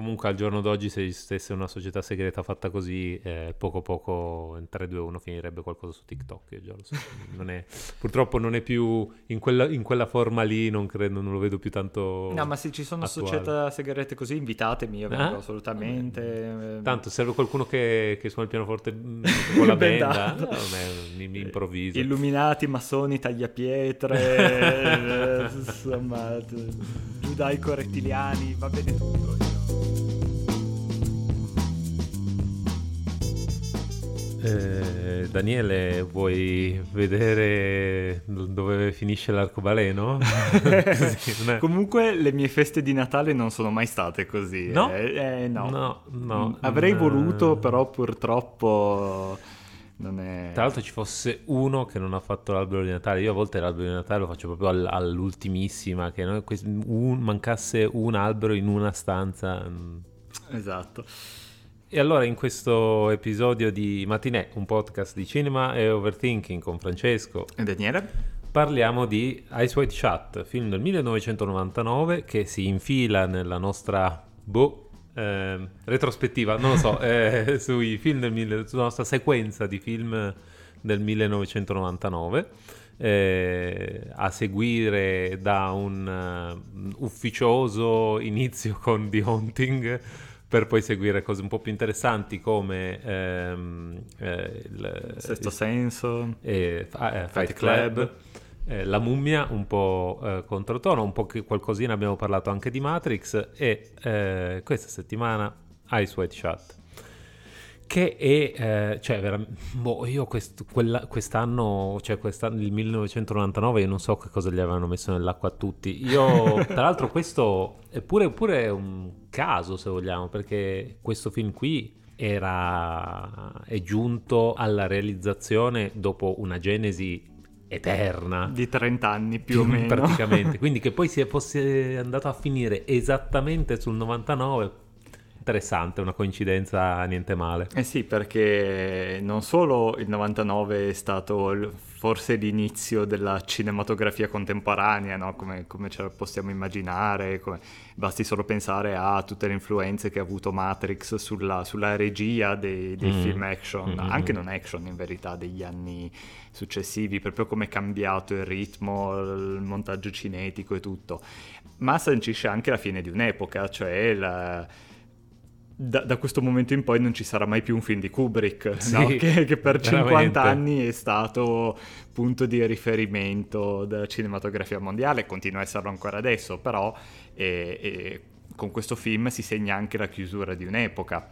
comunque al giorno d'oggi se esistesse una società segreta fatta così, eh, poco poco in 3-2-1 finirebbe qualcosa su TikTok, io già lo so. Non è, purtroppo non è più in quella, in quella, forma lì, non credo, non lo vedo più tanto No, ma se ci sono attuale. società segrete così, invitatemi, io vengo ah? assolutamente. Tanto serve qualcuno che, che suona il pianoforte mm, con la benda, no, mi, mi improvviso. Illuminati, massoni, tagliapietre, insomma, giudaico rettiliani, va bene tutto. Eh, Daniele, vuoi vedere dove finisce l'arcobaleno? Comunque le mie feste di Natale non sono mai state così. No? Eh, eh, no. no, no. Mm, avrei voluto, però purtroppo non è... Tra l'altro ci fosse uno che non ha fatto l'albero di Natale. Io a volte l'albero di Natale lo faccio proprio all- all'ultimissima, che no? un, mancasse un albero in una stanza. Mm. Esatto. E allora in questo episodio di Matinè, un podcast di cinema e overthinking con Francesco e Daniele, parliamo di Ice White Shut, film del 1999 che si infila nella nostra boh, eh, retrospettiva, non lo so, eh, sui film del, sulla nostra sequenza di film del 1999. Eh, a seguire da un uh, ufficioso inizio con The Haunting per poi seguire cose un po' più interessanti come ehm, eh, il Sesto il, Senso, e, eh, Fight Club, Club. Eh, La mummia un po' eh, controtono, un po' che qualcosina abbiamo parlato anche di Matrix e eh, questa settimana Ice White Shot che è, eh, cioè, veramente, boh, io quest, quella, quest'anno, cioè quest'anno, il 1999, io non so che cosa gli avevano messo nell'acqua a tutti. Io, tra l'altro, questo è pure, pure un caso, se vogliamo, perché questo film qui era, è giunto alla realizzazione dopo una genesi eterna. Di 30 anni più, più o meno. praticamente. Quindi che poi si fosse andato a finire esattamente sul 99 interessante, una coincidenza niente male. Eh sì, perché non solo il 99 è stato forse l'inizio della cinematografia contemporanea, no? come, come, ce la possiamo immaginare, come... basti solo pensare a tutte le influenze che ha avuto Matrix sulla, sulla regia dei, dei mm. film action, mm-hmm. anche non action in verità, degli anni successivi, proprio come è cambiato il ritmo, il montaggio cinetico e tutto. Ma sancisce anche la fine di un'epoca, cioè la da, da, questo momento in poi non ci sarà mai più un film di Kubrick, sì, no? che, che, per veramente. 50 anni è stato punto di riferimento della cinematografia mondiale, continua a esserlo ancora adesso, però e, e con questo film si segna anche la chiusura di un'epoca.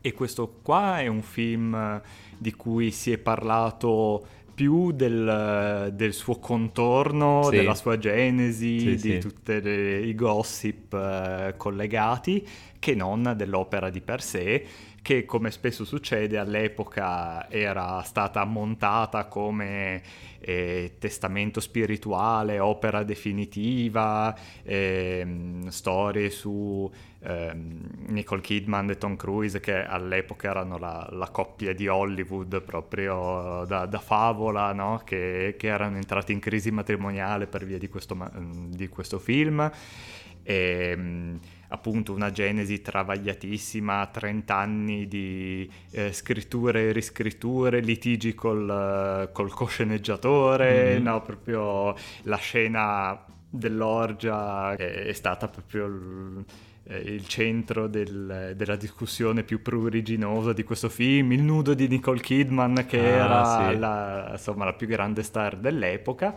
E questo qua è un film di cui si è parlato più del, del suo contorno, sì. della sua genesi, sì, di tutti i gossip uh, collegati, che non dell'opera di per sé, che come spesso succede all'epoca era stata montata come eh, testamento spirituale, opera definitiva, eh, storie su eh, Nicole Kidman e Tom Cruise che all'epoca erano la, la coppia di Hollywood proprio da, da favola, no? che, che, erano entrati in crisi matrimoniale per via di questo, di questo film. E, ehm, appunto una genesi travagliatissima, 30 anni di eh, scritture e riscritture, litigi col, col cosceneggiatore, mm-hmm. no, proprio la scena dell'orgia è, è stata proprio... Il, eh, il centro del, della discussione più pruriginosa di questo film, il nudo di Nicole Kidman che ah, era sì. la, insomma, la più grande star dell'epoca.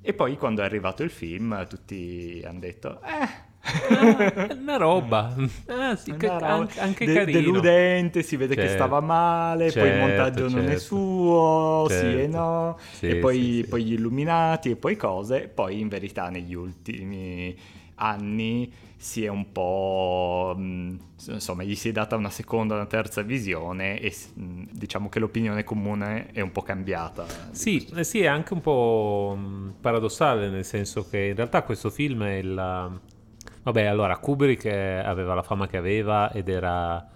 E poi quando è arrivato il film tutti hanno detto, eh, Ah, una roba, ah, sì, una roba. Anche, anche De- carino. deludente, si vede certo. che stava male, certo, poi il montaggio certo. non è certo. suo, certo. sì e no, sì, e poi, sì, poi gli illuminati e poi cose, poi in verità negli ultimi anni si è un po' insomma gli si è data una seconda una terza visione e diciamo che l'opinione comune è un po' cambiata sì, eh sì è anche un po' paradossale nel senso che in realtà questo film è il Vabbè, allora Kubrick aveva la fama che aveva ed era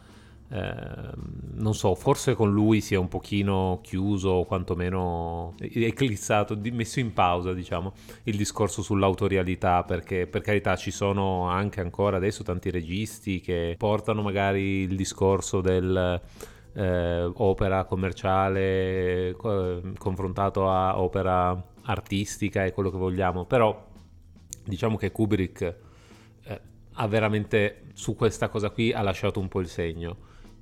eh, non so, forse con lui si è un pochino chiuso o quantomeno eclissato, messo in pausa, diciamo, il discorso sull'autorialità, perché per carità ci sono anche ancora adesso tanti registi che portano magari il discorso del... Eh, opera commerciale co- confrontato a opera artistica e quello che vogliamo, però diciamo che Kubrick eh, ha veramente su questa cosa qui ha lasciato un po' il segno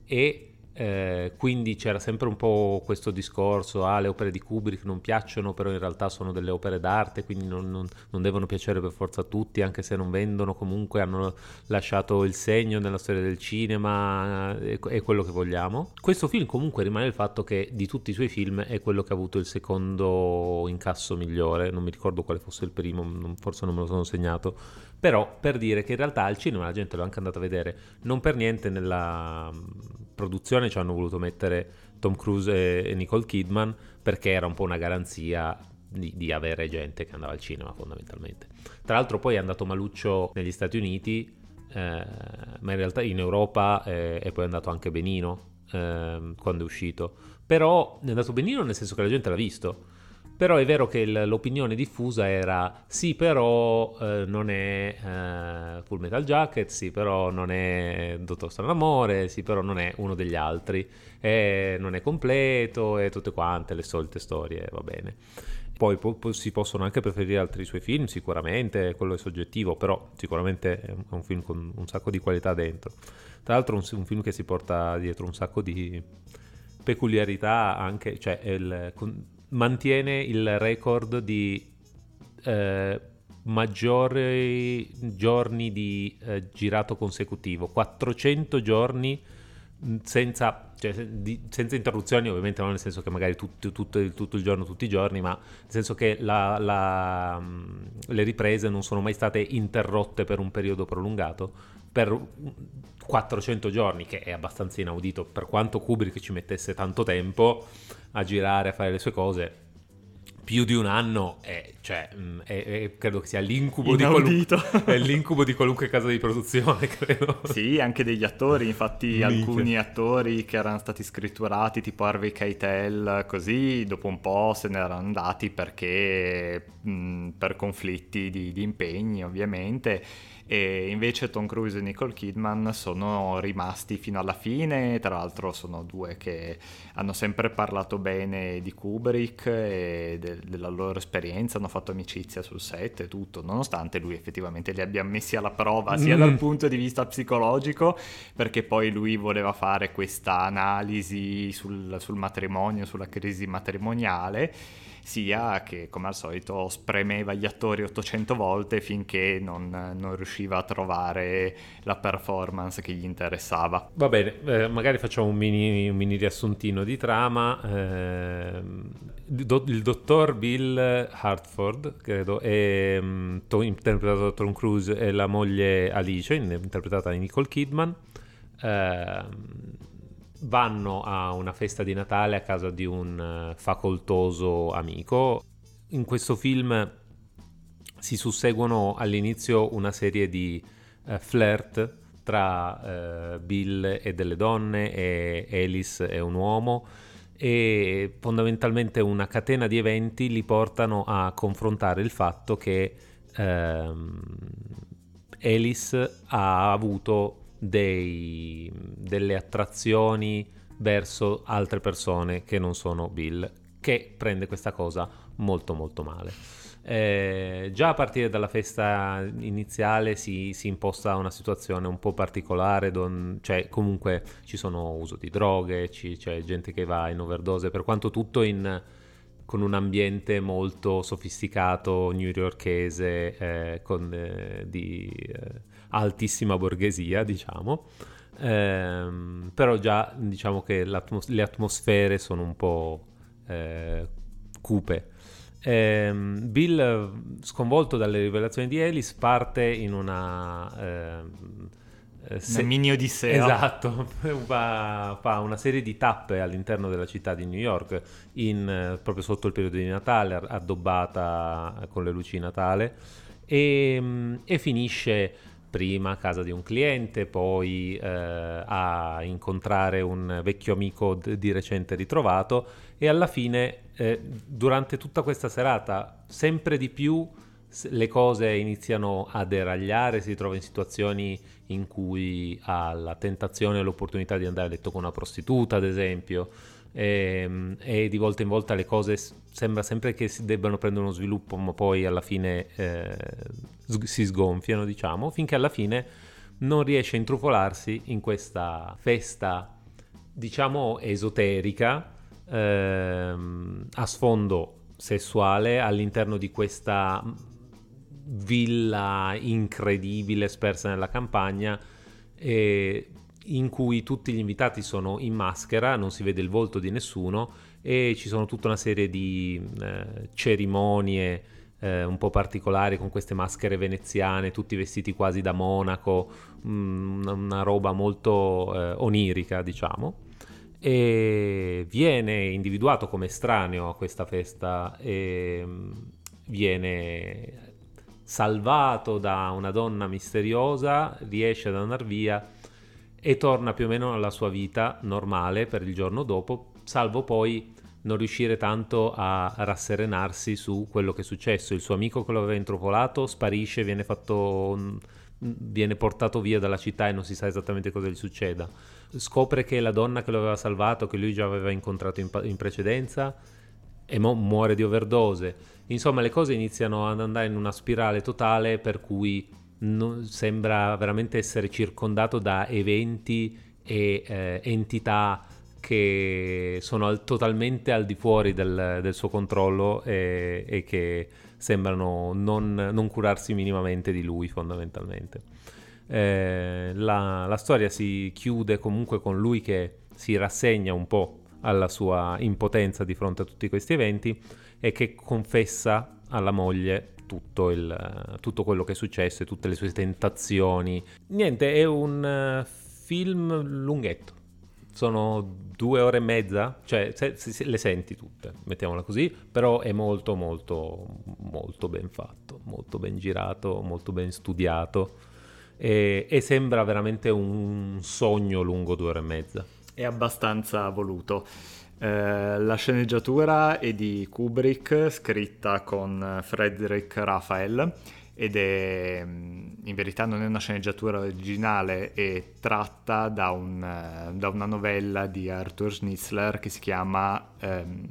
e eh, quindi c'era sempre un po' questo discorso, ah le opere di Kubrick non piacciono, però in realtà sono delle opere d'arte, quindi non, non, non, devono piacere per forza a tutti, anche se non vendono, comunque hanno lasciato il segno nella storia del cinema e, e quello che vogliamo. Questo film comunque rimane il fatto che di tutti i suoi film è quello che ha avuto il secondo incasso migliore, non mi ricordo quale fosse il primo, forse non me lo sono segnato, però per dire che in realtà al cinema la gente l'ha anche andata a vedere, non per niente nella produzione ci hanno voluto mettere Tom Cruise e Nicole Kidman perché era un po' una garanzia di, di, avere gente che andava al cinema fondamentalmente. Tra l'altro poi è andato maluccio negli Stati Uniti, eh, ma in realtà in Europa eh, e poi è andato anche benino eh, quando è uscito. Però è andato benino nel senso che la gente l'ha visto. Però è vero che l'opinione diffusa era sì, però eh, non è eh, Full Metal Jacket, sì, però non è Dottor Stranamore, sì, però non è uno degli altri, e non è completo e tutte quante le solite storie, va bene. Poi po- po- si possono anche preferire altri suoi film, sicuramente, quello è soggettivo, però sicuramente è un film con un sacco di qualità dentro. Tra l'altro un, un film che si porta dietro un sacco di peculiarità anche, cioè il, con, mantiene il record di eh, maggiori giorni di eh, girato consecutivo, 400 giorni mm, senza, cioè, di, senza, interruzioni, ovviamente non nel senso che magari tutto, tutto, tutto il giorno, tutti i giorni, ma nel senso che la, la, mm, le riprese non sono mai state interrotte per un periodo prolungato, per 400 giorni, che è abbastanza inaudito, per quanto Kubrick ci mettesse tanto tempo a girare, a fare le sue cose, più di un anno è, cioè, mm, è, è, credo che sia l'incubo di, qualunque, l'incubo di, qualunque, casa di produzione, credo. Sì, anche degli attori, infatti Minchia. alcuni attori che erano stati scritturati, tipo Harvey Keitel, così, dopo un po' se ne erano andati perché mh, mm, per conflitti di, di impegni, ovviamente e invece Tom Cruise e Nicole Kidman sono rimasti fino alla fine, tra l'altro sono due che hanno sempre parlato bene di Kubrick e de- della loro esperienza, hanno fatto amicizia sul set e tutto, nonostante lui effettivamente li abbia messi alla prova sia mm. dal punto di vista psicologico, perché poi lui voleva fare questa analisi sul, sul matrimonio, sulla crisi matrimoniale sia che come al solito spremeva gli attori 800 volte finché non, non riusciva a trovare la performance che gli interessava. Va bene, eh, magari facciamo un mini, un mini, riassuntino di trama. Eh, il dottor Bill Hartford, credo, è um, interpretato da Tom Cruise e la moglie Alice, interpretata da Nicole Kidman. Eh, vanno a una festa di Natale a casa di un eh, facoltoso amico. In questo film si susseguono all'inizio una serie di uh, flirt tra uh, Bill e delle donne e Alice e un uomo e fondamentalmente una catena di eventi li portano a confrontare il fatto che uh, Alice ha avuto dei, delle attrazioni verso altre persone che non sono Bill, che prende questa cosa molto molto male. Eh, già a partire dalla festa iniziale si, si, imposta una situazione un po' particolare, don, cioè comunque ci sono uso di droghe, ci, c'è gente che va in overdose, per quanto tutto in, con un ambiente molto sofisticato, newyorkese, eh, con, eh, di eh, altissima borghesia, diciamo. Eh, però già diciamo che le atmosfere sono un po' eh, cupe. Eh, Bill, sconvolto dalle rivelazioni di Alice, parte in una... Ehm, eh, se... Una mini odissea. Esatto, fa, fa, una serie di tappe all'interno della città di New York, in, proprio sotto il periodo di Natale, addobbata con le luci di Natale, e, e finisce prima a casa di un cliente, poi eh, a incontrare un vecchio amico d- di recente ritrovato e alla fine, eh, durante tutta questa serata, sempre di più le cose iniziano a deragliare, si trova in situazioni in cui ha la tentazione e l'opportunità di andare a letto con una prostituta, ad esempio, e, ehm, e, di volta in volta le cose sembra sempre che si debbano prendere uno sviluppo, ma poi alla fine eh, si sgonfiano, diciamo, finché alla fine non riesce a intrufolarsi in questa festa, diciamo, esoterica, ehm, a sfondo sessuale all'interno di questa villa incredibile spersa nella campagna e in cui tutti gli invitati sono in maschera, non si vede il volto di nessuno e ci sono tutta una serie di eh, cerimonie eh, un po' particolari con queste maschere veneziane, tutti vestiti quasi da monaco, mh, mm, una roba molto eh, onirica, diciamo. E viene individuato come estraneo a questa festa e mm, viene salvato da una donna misteriosa, riesce ad andare via e torna più o meno alla sua vita normale per il giorno dopo, salvo poi non riuscire tanto a rasserenarsi su quello che è successo. Il suo amico che lo aveva intropolato sparisce, viene, fatto, viene portato via dalla città e non si sa esattamente cosa gli succeda. Scopre che la donna che lo aveva salvato, che lui già aveva incontrato in, in precedenza, e mo- muore di overdose. Insomma, le cose iniziano ad andare in una spirale totale per cui non, sembra veramente essere circondato da eventi e eh, entità che sono al, totalmente al di fuori del, del suo controllo e, e che sembrano non, non, curarsi minimamente di lui fondamentalmente. Eh, la, la storia si chiude comunque con lui che si rassegna un po' alla sua impotenza di fronte a tutti questi eventi e che confessa alla moglie tutto, il, tutto quello che è successo e tutte le sue tentazioni. Niente, è un eh, film lunghetto. Sono due ore e mezza, cioè se, se, le senti tutte, mettiamola così, però è molto molto molto ben fatto, molto ben girato, molto ben studiato e, e sembra veramente un sogno lungo due ore e mezza. È abbastanza voluto. Eh, la sceneggiatura è di Kubrick, scritta con Frederick Raphael ed è mm, in verità non è una sceneggiatura originale, è tratta da, un, eh, da una novella di Arthur Schnitzler che si chiama ehm,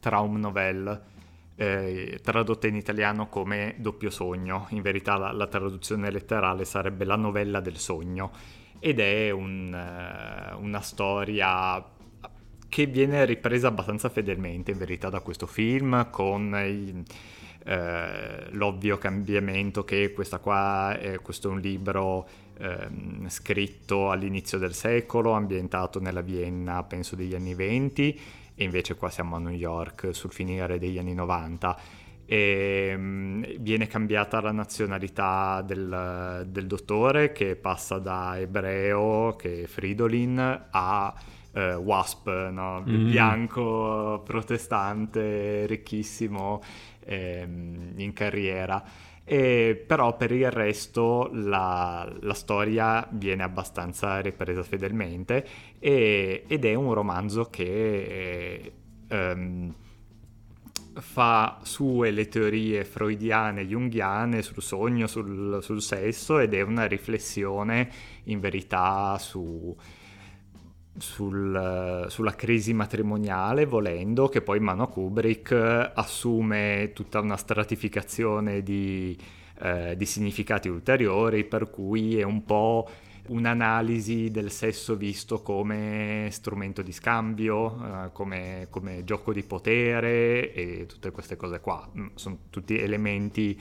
Traum Novelle, eh, tradotta in italiano come Doppio Sogno. In verità la, la, traduzione letterale sarebbe La novella del sogno ed è un, uh, una storia che viene ripresa abbastanza fedelmente in verità da questo film con i, eh, l'ovvio cambiamento che questa qua è, questo è un libro eh, scritto all'inizio del secolo ambientato nella Vienna penso degli anni 20 e invece qua siamo a New York sul finire degli anni 90 e um, viene cambiata la nazionalità del, del, dottore che passa da ebreo che è Fridolin a eh, Wasp, no? mm. bianco, protestante, ricchissimo ehm, in carriera. E, però per il resto la, la, storia viene abbastanza ripresa fedelmente e, ed è un romanzo che ehm, fa sue le teorie freudiane, junghiane sul sogno, sul, sul sesso ed è una riflessione in verità su, sul, sulla crisi matrimoniale, volendo, che poi Mano Kubrick assume tutta una stratificazione di, eh, di significati ulteriori, per cui è un po' un'analisi del sesso visto come strumento di scambio, eh, come, come, gioco di potere e tutte queste cose qua. Mm, sono tutti elementi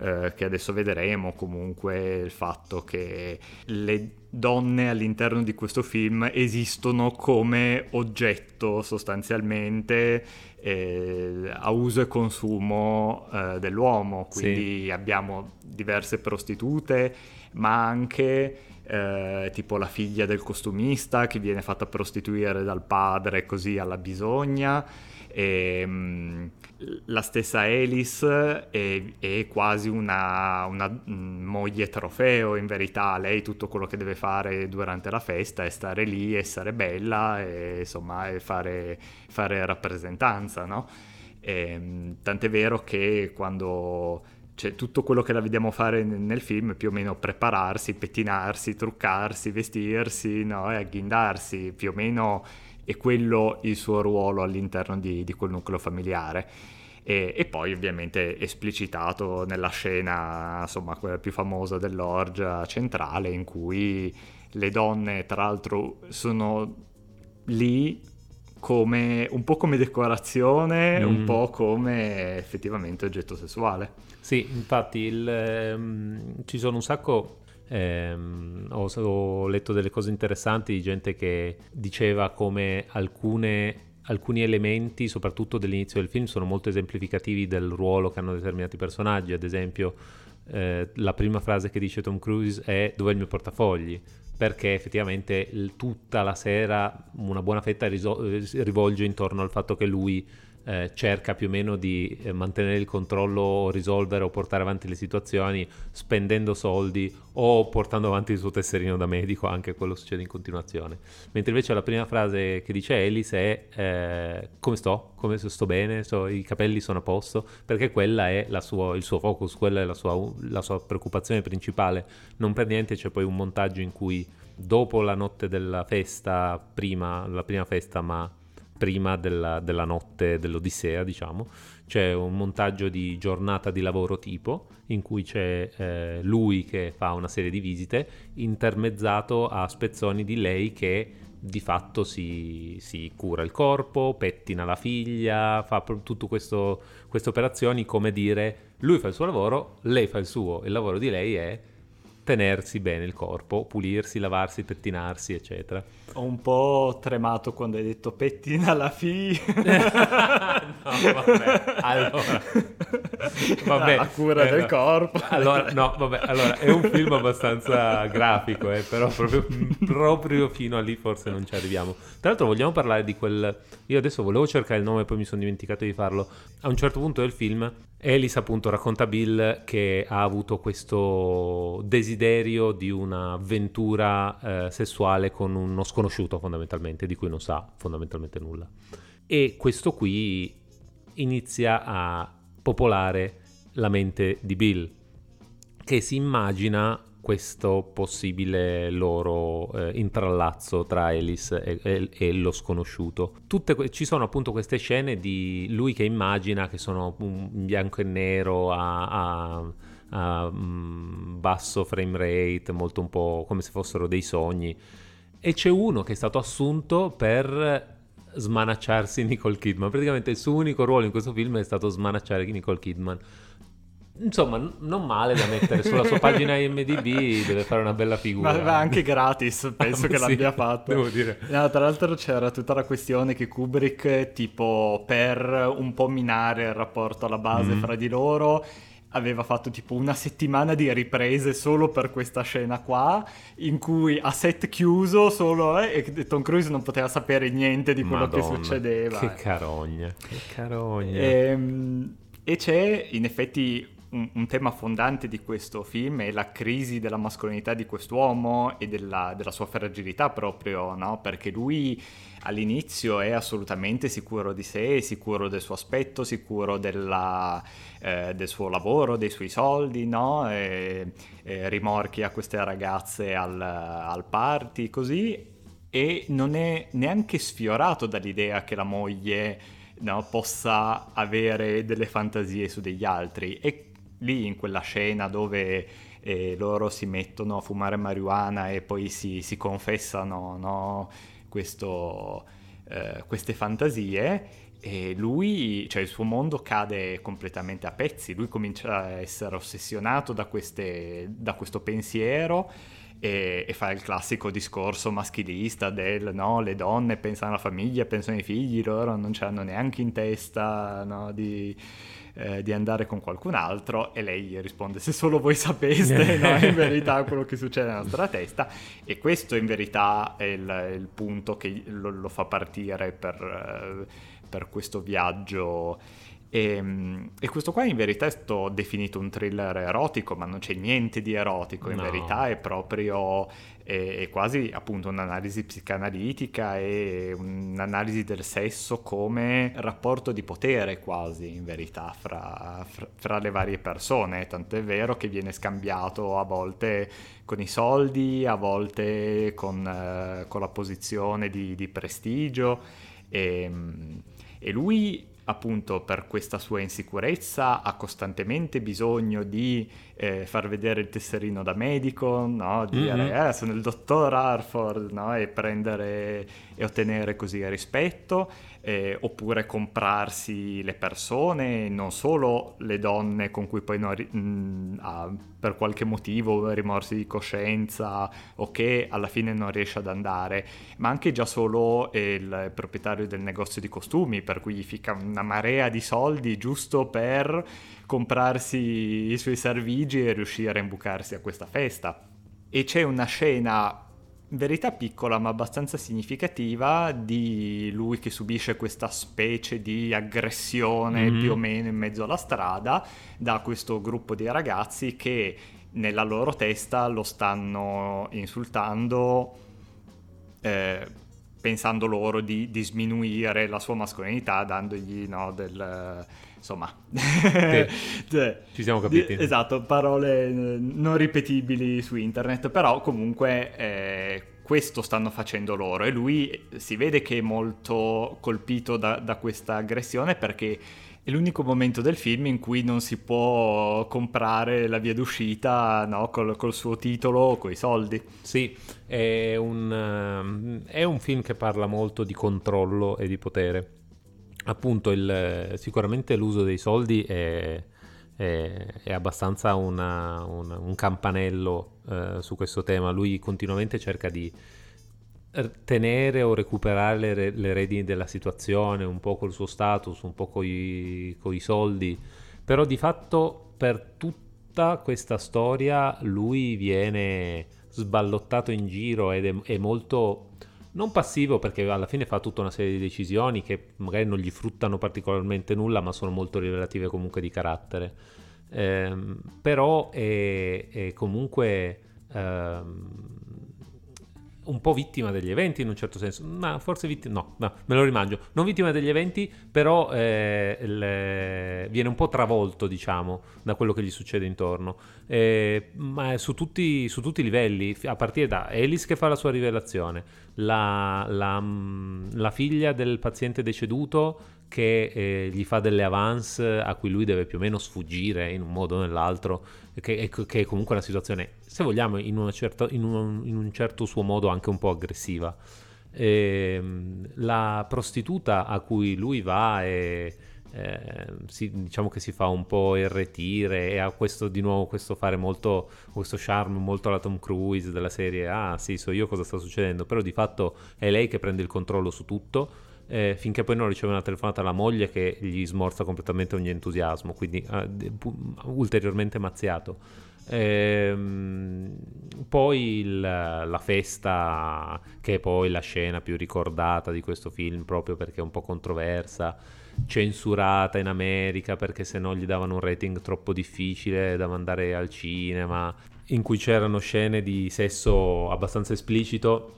eh, che adesso vedremo, comunque il fatto che le donne all'interno di questo film esistono come oggetto sostanzialmente eh, a uso e consumo eh, dell'uomo, quindi sì. abbiamo diverse prostitute, ma anche eh, tipo la figlia del costumista che viene fatta prostituire dal padre così alla bisogna. E, mh, la stessa Alice è, è quasi una, una mh, moglie trofeo in verità, lei tutto quello che deve fare durante la festa è stare lì, essere bella e insomma fare, fare rappresentanza, no? E, tant'è vero che quando cioè, tutto quello che la vediamo fare nel film è più o meno prepararsi, pettinarsi, truccarsi, vestirsi no? e agghindarsi, più o meno è quello il suo ruolo all'interno di, di quel nucleo familiare. E, e, poi ovviamente esplicitato nella scena, insomma, quella più famosa dell'orgia centrale in cui le donne, tra l'altro, sono lì come un po' come decorazione, mm. un po' come effettivamente oggetto sessuale. Sì, infatti il, ehm, ci sono un sacco ehm, ho, ho, letto delle cose interessanti di gente che diceva come alcune, alcuni elementi, soprattutto dell'inizio del film, sono molto esemplificativi del ruolo che hanno determinati personaggi. Ad esempio, eh, la prima frase che dice Tom Cruise è dov'è il mio portafogli? perché effettivamente tutta la sera una buona fetta rivolge intorno al fatto che lui eh, cerca più o meno di eh, mantenere il controllo risolvere o portare avanti le situazioni spendendo soldi o portando avanti il suo tesserino da medico, anche quello succede in continuazione. Mentre invece la prima frase che dice Alice è eh, come sto, come sto bene, so, i capelli sono a posto, perché quella è sua, il suo focus, quella è la sua, la sua preoccupazione principale. Non per niente c'è poi un montaggio in cui dopo la notte della festa, prima, la prima festa, ma prima della, della notte dell'Odissea, diciamo. C'è un montaggio di giornata di lavoro tipo, in cui c'è eh, lui che fa una serie di visite, intermezzato a spezzoni di lei che di fatto si, si cura il corpo, pettina la figlia, fa tutte queste operazioni come dire lui fa il suo lavoro, lei fa il suo, il lavoro di lei è tenersi bene il corpo, pulirsi, lavarsi, pettinarsi, eccetera. Ho un po' tremato quando hai detto pettina la figlia. no, vabbè, allora... Vabbè, la cura eh, del corpo. Allora, no, vabbè, allora, è un film abbastanza grafico, eh, però proprio, proprio fino a lì forse non ci arriviamo. Tra l'altro vogliamo parlare di quel... Io adesso volevo cercare il nome, poi mi sono dimenticato di farlo. A un certo punto del film Alice appunto racconta Bill che ha avuto questo desiderio di un'avventura eh, sessuale con uno sconosciuto fondamentalmente, di cui non sa fondamentalmente nulla. E questo qui inizia a popolare la mente di Bill, che si immagina questo possibile loro eh, intrallazzo tra Alice e, e, e lo sconosciuto. Tutte, ci sono appunto queste scene di lui che immagina che sono in bianco e nero a, a, a um, basso frame rate, molto un po' come se fossero dei sogni. E c'è uno che è stato assunto per smanacciarsi Nicole Kidman. Praticamente il suo unico ruolo in questo film è stato smanacciare Nicole Kidman Insomma, non male da mettere sulla sua pagina IMDb, deve fare una bella figura. Ma, ma anche gratis, penso ah, che sì, l'abbia fatto. Devo dire. No, tra l'altro c'era tutta la questione che Kubrick, tipo, per un po' minare il rapporto alla base mm. fra di loro, aveva fatto tipo una settimana di riprese solo per questa scena qua, in cui a set chiuso solo eh, e Tom Cruise non poteva sapere niente di quello Madonna, che succedeva. Che carogna, che carogna. E, ehm, e c'è in effetti un, un, tema fondante di questo film è la crisi della mascolinità di quest'uomo e della, della sua fragilità proprio, no? Perché lui all'inizio è assolutamente sicuro di sé, sicuro del suo aspetto, sicuro della, eh, del suo lavoro, dei suoi soldi, no? E, e rimorchia queste ragazze al, al party, così, e non è neanche sfiorato dall'idea che la moglie no, possa avere delle fantasie su degli altri. E lì in quella scena dove eh, loro si mettono a fumare marijuana e poi si, si confessano no? Questo, eh, queste fantasie e lui, cioè il suo mondo cade completamente a pezzi, lui comincia a essere ossessionato da, queste, da questo pensiero e, e, fa il classico discorso maschilista del no, le donne pensano alla famiglia, pensano ai figli, loro non ce l'hanno neanche in testa no, di eh, di andare con qualcun altro e lei risponde se solo voi sapeste no? in verità quello che succede nella nostra testa e questo in verità è il, il punto che lo, lo, fa partire per, per questo viaggio e, ehm, e, questo qua in verità è stato definito un thriller erotico, ma non c'è niente di erotico, in no. verità è proprio è, è, quasi appunto un'analisi psicanalitica e un'analisi del sesso come rapporto di potere quasi in verità fra, fra, fra le varie persone, tant'è vero che viene scambiato a volte con i soldi, a volte con, eh, con la posizione di, di prestigio. E, ehm, e lui appunto per questa sua insicurezza ha costantemente bisogno di eh, far vedere il tesserino da medico, no? dire mm-hmm. eh, sono il dottor Harford no? e prendere e ottenere così rispetto, eh, oppure comprarsi le persone, non solo le donne con cui poi non, mh, ha per qualche motivo rimorsi di coscienza o che alla fine non riesce ad andare, ma anche già solo il proprietario del negozio di costumi, per cui gli fica una marea di soldi giusto per comprarsi i suoi servigi e riuscire a imbucarsi a questa festa. E c'è una scena verità piccola ma abbastanza significativa di lui che subisce questa specie di aggressione mm-hmm. più o meno in mezzo alla strada da questo gruppo di ragazzi che nella loro testa lo stanno insultando eh, pensando loro di, di, sminuire la sua mascolinità dandogli no, del insomma, cioè, ci siamo capiti. Esatto, parole eh, non ripetibili su internet, però comunque eh, questo stanno facendo loro e lui si vede che è molto colpito da, da questa aggressione perché è l'unico momento del film in cui non si può comprare la via d'uscita no, col, col, suo titolo o coi soldi. Sì, è un, è un film che parla molto di controllo e di potere appunto il, sicuramente l'uso dei soldi è, è, è abbastanza una, una, un campanello eh, su questo tema. Lui continuamente cerca di tenere o recuperare le, le, redini della situazione, un po' col suo status, un po' con i soldi, però di fatto per tutta questa storia lui viene sballottato in giro ed è, è molto non passivo perché alla fine fa tutta una serie di decisioni che magari non gli fruttano particolarmente nulla, ma sono molto rivelative comunque di carattere. Eh, però è, è comunque ehm, un po' vittima degli eventi in un certo senso, ma forse vittima, no, no, me lo rimangio, non vittima degli eventi, però eh, le... viene un po' travolto, diciamo, da quello che gli succede intorno, eh, ma su tutti, su tutti, i livelli, a partire da Alice che fa la sua rivelazione, la, la, la figlia del paziente deceduto che eh, gli fa delle avance a cui lui deve più o meno sfuggire in un modo o nell'altro, che, che è comunque una situazione, se vogliamo, in, certa, in, un, in un, certo suo modo anche un po' aggressiva. E, ehm, la prostituta a cui lui va e eh, si, diciamo che si fa un po' irretire e ha questo di nuovo questo fare molto questo charme molto alla Tom Cruise della serie ah sì so io cosa sta succedendo però di fatto è lei che prende il controllo su tutto eh, finché poi non riceve una telefonata alla moglie che gli smorza completamente ogni entusiasmo, quindi eh, ulteriormente mazziato. Ehm, poi il, la festa, che è poi la scena più ricordata di questo film, proprio perché è un po' controversa, censurata in America perché se no gli davano un rating troppo difficile da mandare al cinema, in cui c'erano scene di sesso abbastanza esplicito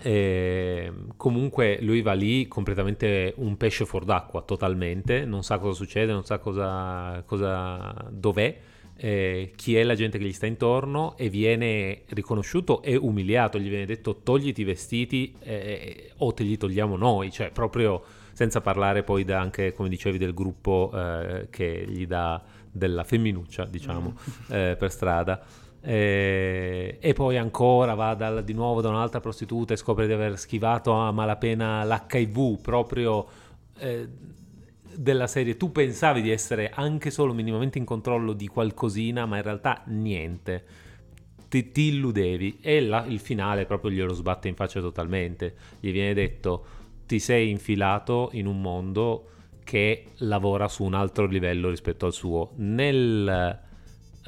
e comunque lui va lì completamente un pesce fuor d'acqua, totalmente, non sa cosa succede, non sa cosa, cosa dov'è, eh, chi è la gente che gli sta intorno e viene riconosciuto e umiliato, gli viene detto togliti i vestiti eh, o te li togliamo noi, cioè proprio senza parlare poi da, anche come dicevi del gruppo eh, che gli dà della femminuccia, diciamo, mm. eh, per strada. E, e, poi ancora va da, di nuovo da un'altra prostituta e scopre di aver schivato a malapena l'HIV proprio eh, della serie. Tu pensavi di essere anche solo minimamente in controllo di qualcosina ma in realtà niente. Ti, ti illudevi e la, il finale proprio glielo sbatte in faccia totalmente. Gli viene detto ti sei infilato in un mondo che lavora su un altro livello rispetto al suo. Nel,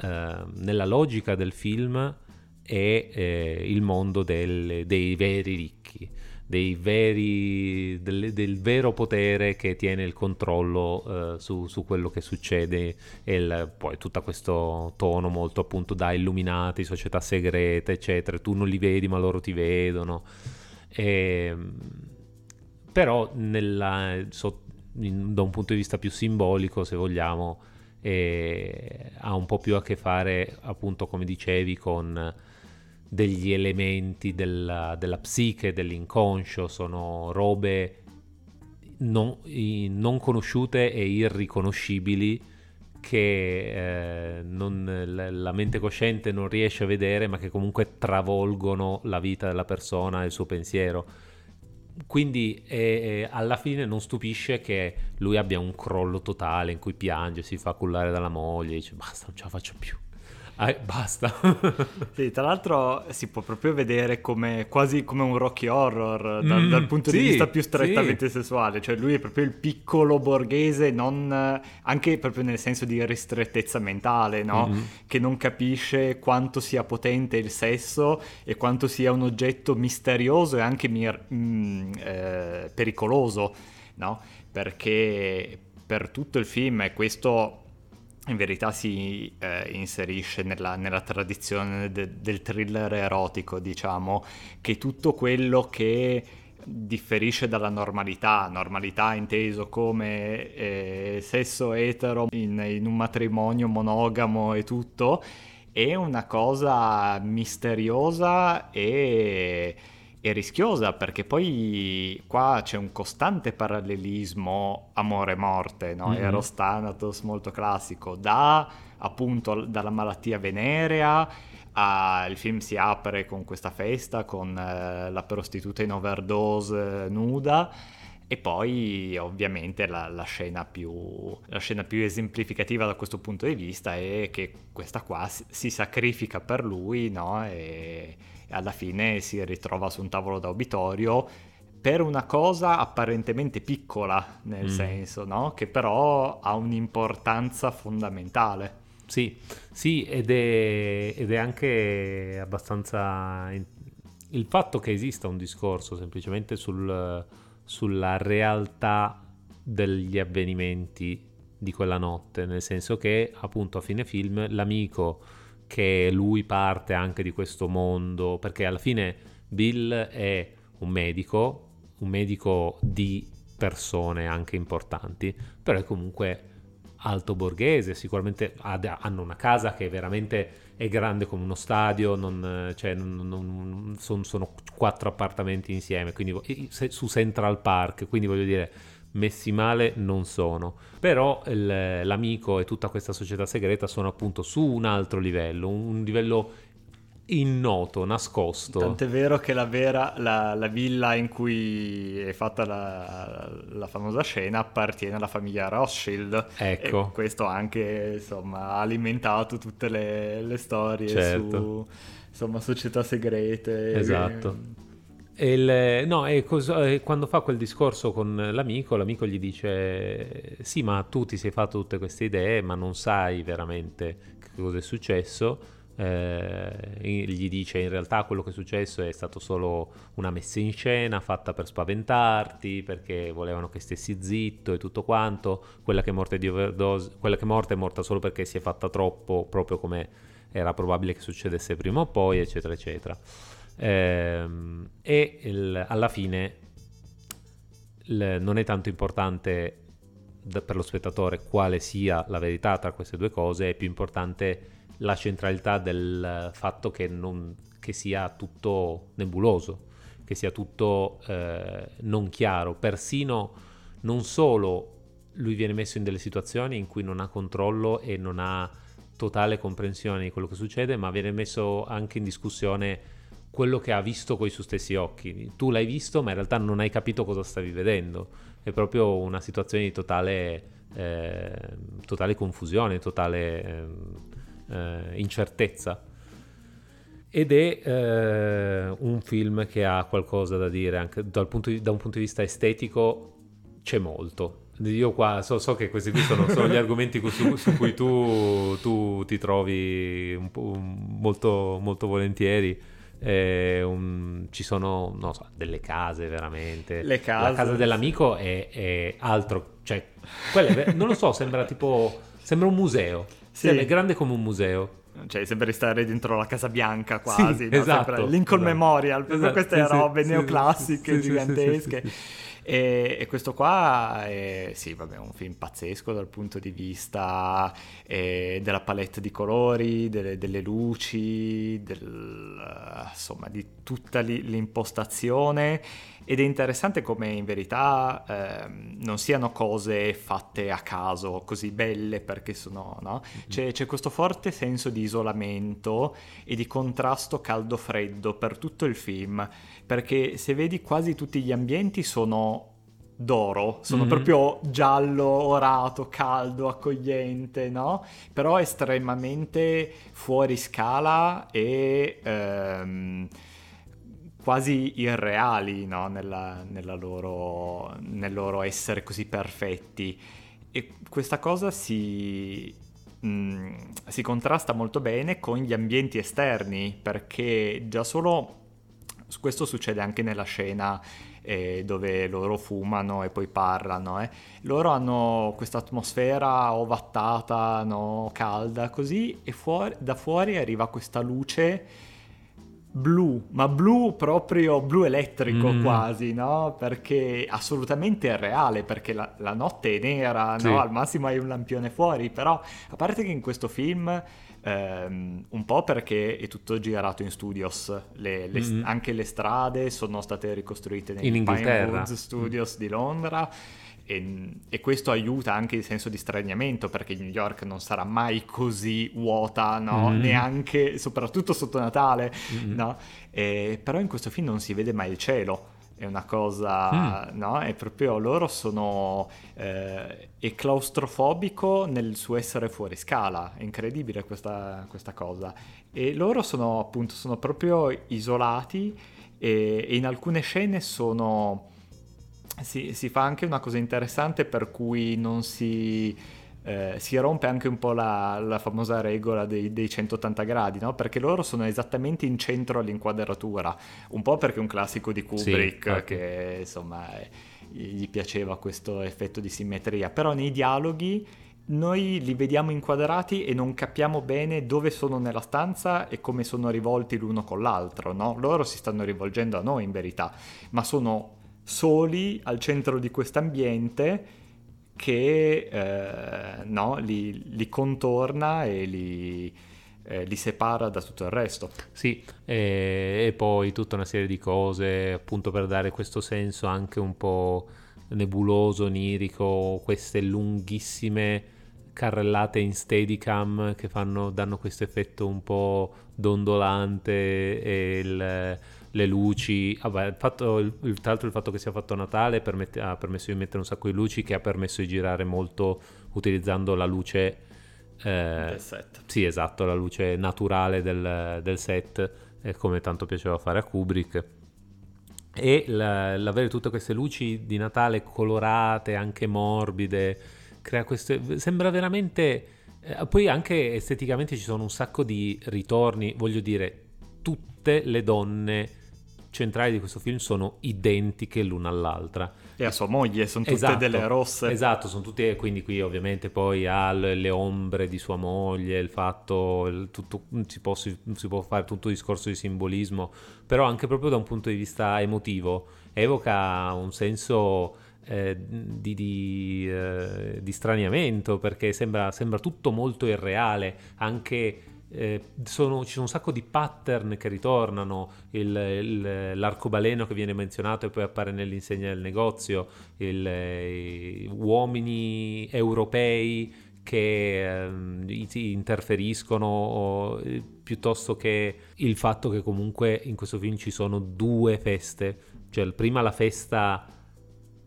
eh, nella logica del film è eh, il mondo del, dei veri ricchi, dei veri, del, del, vero potere che tiene il controllo eh, su, su, quello che succede e il, poi tutto questo tono molto appunto da illuminati, società segrete, eccetera. Tu non li vedi ma loro ti vedono. E, ehm, però nella, so, in, da un punto di vista più simbolico, se vogliamo, eh, ha un po' più a che fare, appunto, come dicevi, con degli elementi della, della psiche, dell'inconscio, sono robe non, non conosciute e irriconoscibili che eh, non, la mente cosciente non riesce a vedere, ma che comunque travolgono la vita della persona e il suo pensiero quindi eh, alla fine non stupisce che lui abbia un crollo totale in cui piange, si fa cullare dalla moglie, dice basta, non ce la faccio più. Ah, basta. sì, tra l'altro si può proprio vedere come, quasi come un Rocky Horror dal, mm, dal punto sì, di vista più strettamente sì. sessuale, cioè lui è proprio il piccolo borghese, non, anche proprio nel senso di ristrettezza mentale, no? mm-hmm. che non capisce quanto sia potente il sesso e quanto sia un oggetto misterioso e anche mir- mm, eh, pericoloso, no? perché per tutto il film, e questo in verità si eh, inserisce nella, nella tradizione de, del thriller erotico, diciamo, che tutto quello che differisce dalla normalità, normalità inteso come eh, sesso etero in, in un matrimonio monogamo e tutto, è una cosa misteriosa e e rischiosa perché poi qua c'è un costante parallelismo amore-morte, no? Mm-hmm. Eros Thanatos molto classico, da appunto dalla malattia venerea a, il film si apre con questa festa con eh, la prostituta in overdose nuda e poi ovviamente la, la, scena più, la, scena più, esemplificativa da questo punto di vista è che questa qua si, si sacrifica per lui no? e, alla fine si ritrova su un tavolo da obitorio per una cosa apparentemente piccola, nel mm. senso, no? Che però ha un'importanza fondamentale. Sì, sì, ed è, ed è anche abbastanza... Il fatto che esista un discorso semplicemente sul, sulla realtà degli avvenimenti di quella notte, nel senso che appunto a fine film l'amico che lui parte anche di questo mondo, perché alla fine Bill è un medico, un medico di persone anche importanti, però è comunque alto borghese, sicuramente hanno una casa che veramente è grande come uno stadio, non, cioè, non, non, sono, sono, quattro appartamenti insieme, quindi su Central Park, quindi voglio dire messi male non sono, però il, l'amico e tutta questa società segreta sono appunto su un altro livello, un livello ignoto, nascosto. Tant'è vero che la, vera, la, la villa in cui è fatta la, la, famosa scena appartiene alla famiglia Rothschild. Ecco. E questo anche insomma, ha alimentato tutte le, le storie certo. su insomma, società segrete. Esatto. E il, no, e cosa, quando fa quel discorso con l'amico, l'amico gli dice: Sì, ma tu ti sei fatto tutte queste idee, ma non sai veramente che cosa è successo. Eh, gli dice: In realtà, quello che è successo è stato solo una messa in scena fatta per spaventarti, perché volevano che stessi zitto e tutto quanto. Quella che è morta di overdose, quella che è morta è morta solo perché si è fatta troppo, proprio come era probabile che succedesse prima o poi, eccetera, eccetera. Ehm, e il, alla fine il, non è tanto importante per lo spettatore quale sia la verità tra queste due cose, è più importante la centralità del fatto che, non, che sia tutto nebuloso, che sia tutto eh, non chiaro, persino non solo lui viene messo in delle situazioni in cui non ha controllo e non ha totale comprensione di quello che succede, ma viene messo anche in discussione quello che ha visto con i suoi stessi occhi. Tu l'hai visto, ma in realtà non hai capito cosa stavi vedendo. È proprio una situazione di totale, eh, totale confusione, totale eh, eh, incertezza. Ed è eh, un film che ha qualcosa da dire, anche di, da un punto di vista estetico c'è molto. io qua so, so, che questi qui sono, sono gli argomenti su, su cui tu, tu, ti trovi un, molto, molto volentieri. Eh, un, ci sono so, delle case veramente. Le case. La casa dell'amico è, è altro, cioè, quelle, non lo so, sembra tipo, sembra un museo. Sì. È grande come un museo. Cioè, sembra stare dentro la Casa Bianca quasi. Sì, no? esatto. Lincoln esatto. Memorial, esatto. queste sì, robe neoclassiche, gigantesche. E, e, questo qua è, sì, vabbè, un film pazzesco dal punto di vista eh, della palette di colori, delle, delle luci, del, insomma, di tutta l'impostazione ed è interessante come in verità eh, non siano cose fatte a caso, così belle perché sono, no? Mm-hmm. C'è, c'è, questo forte senso di isolamento e di contrasto caldo-freddo per tutto il film, perché se vedi quasi tutti gli ambienti sono d'oro, sono mm-hmm. proprio giallo, orato, caldo, accogliente, no? Però estremamente fuori scala e... Ehm, quasi irreali no? nella, nella loro, nel loro essere così perfetti. E questa cosa si, mh, mm, si contrasta molto bene con gli ambienti esterni, perché già solo questo succede anche nella scena eh, dove loro fumano e poi parlano. Eh. Loro hanno questa atmosfera ovattata, no? calda, così, e fuori, da fuori arriva questa luce blu, ma blu proprio blu elettrico mm. quasi, no? Perché assolutamente è reale, perché la, la notte è nera, sì. no? Al massimo hai un lampione fuori, però a parte che in questo film... Um, un po' perché è tutto girato in studios, le, le, mm anche le strade sono state ricostruite nei Pinewood Studios mm. di Londra e, e, questo aiuta anche il senso di straniamento perché New York non sarà mai così vuota, no? mm. neanche, soprattutto sotto Natale, mm. no? e, però in questo film non si vede mai il cielo. È una cosa, mm. no? È proprio loro sono. Eh, è claustrofobico nel suo essere fuori scala. È incredibile questa, questa cosa. E loro sono appunto sono proprio isolati e, e in alcune scene sono si, si, fa anche una cosa interessante per cui non si, eh, si rompe anche un po' la, la famosa regola dei, dei 180 gradi, no? perché loro sono esattamente in centro all'inquadratura, un po' perché è un classico di Kubrick sì, che insomma gli piaceva questo effetto di simmetria, però nei dialoghi noi li vediamo inquadrati e non capiamo bene dove sono nella stanza e come sono rivolti l'uno con l'altro, no? Loro si stanno rivolgendo a noi in verità, ma sono soli al centro di quest'ambiente che eh, no, li, li, contorna e li, eh, li, separa da tutto il resto. Sì, e, e, poi tutta una serie di cose appunto per dare questo senso anche un po' nebuloso, onirico, queste lunghissime carrellate in steadicam che fanno, danno questo effetto un po' dondolante e il le luci, vabbè, il fatto, il, tra l'altro il fatto che sia fatto a Natale permette, ha permesso di mettere un sacco di luci che ha permesso di girare molto utilizzando la luce eh, del set. Sì, esatto, la luce naturale del, del set, eh, come tanto piaceva fare a Kubrick. E la, l'avere tutte queste luci di Natale colorate, anche morbide, crea queste... sembra veramente... Eh, poi anche esteticamente ci sono un sacco di ritorni, voglio dire, tutte le donne centrali di questo film sono identiche l'una all'altra. E a sua moglie, sono tutte esatto, delle rosse. Esatto, sono tutte, quindi qui ovviamente poi ha le, ombre di sua moglie, il fatto, il, tutto, si, può, si, si, può, fare tutto un discorso di simbolismo, però anche proprio da un punto di vista emotivo evoca un senso... Eh, di, di, eh, di, straniamento perché sembra, sembra tutto molto irreale anche eh, sono, ci sono un sacco di pattern che ritornano, il, il, l'arcobaleno che viene menzionato e poi appare nell'insegna del negozio, il, eh, uomini europei che eh, interferiscono, o, eh, piuttosto che il fatto che comunque in questo film ci sono due feste, cioè prima la festa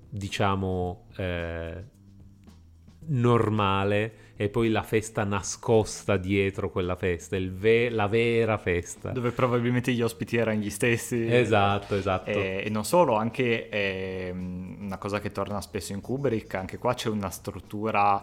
diciamo eh, normale e poi la festa nascosta dietro quella festa, ve- la vera festa. Dove probabilmente gli ospiti erano gli stessi. Esatto, esatto. E, e non solo, anche eh, una cosa che torna spesso in Kubrick, anche qua c'è una struttura...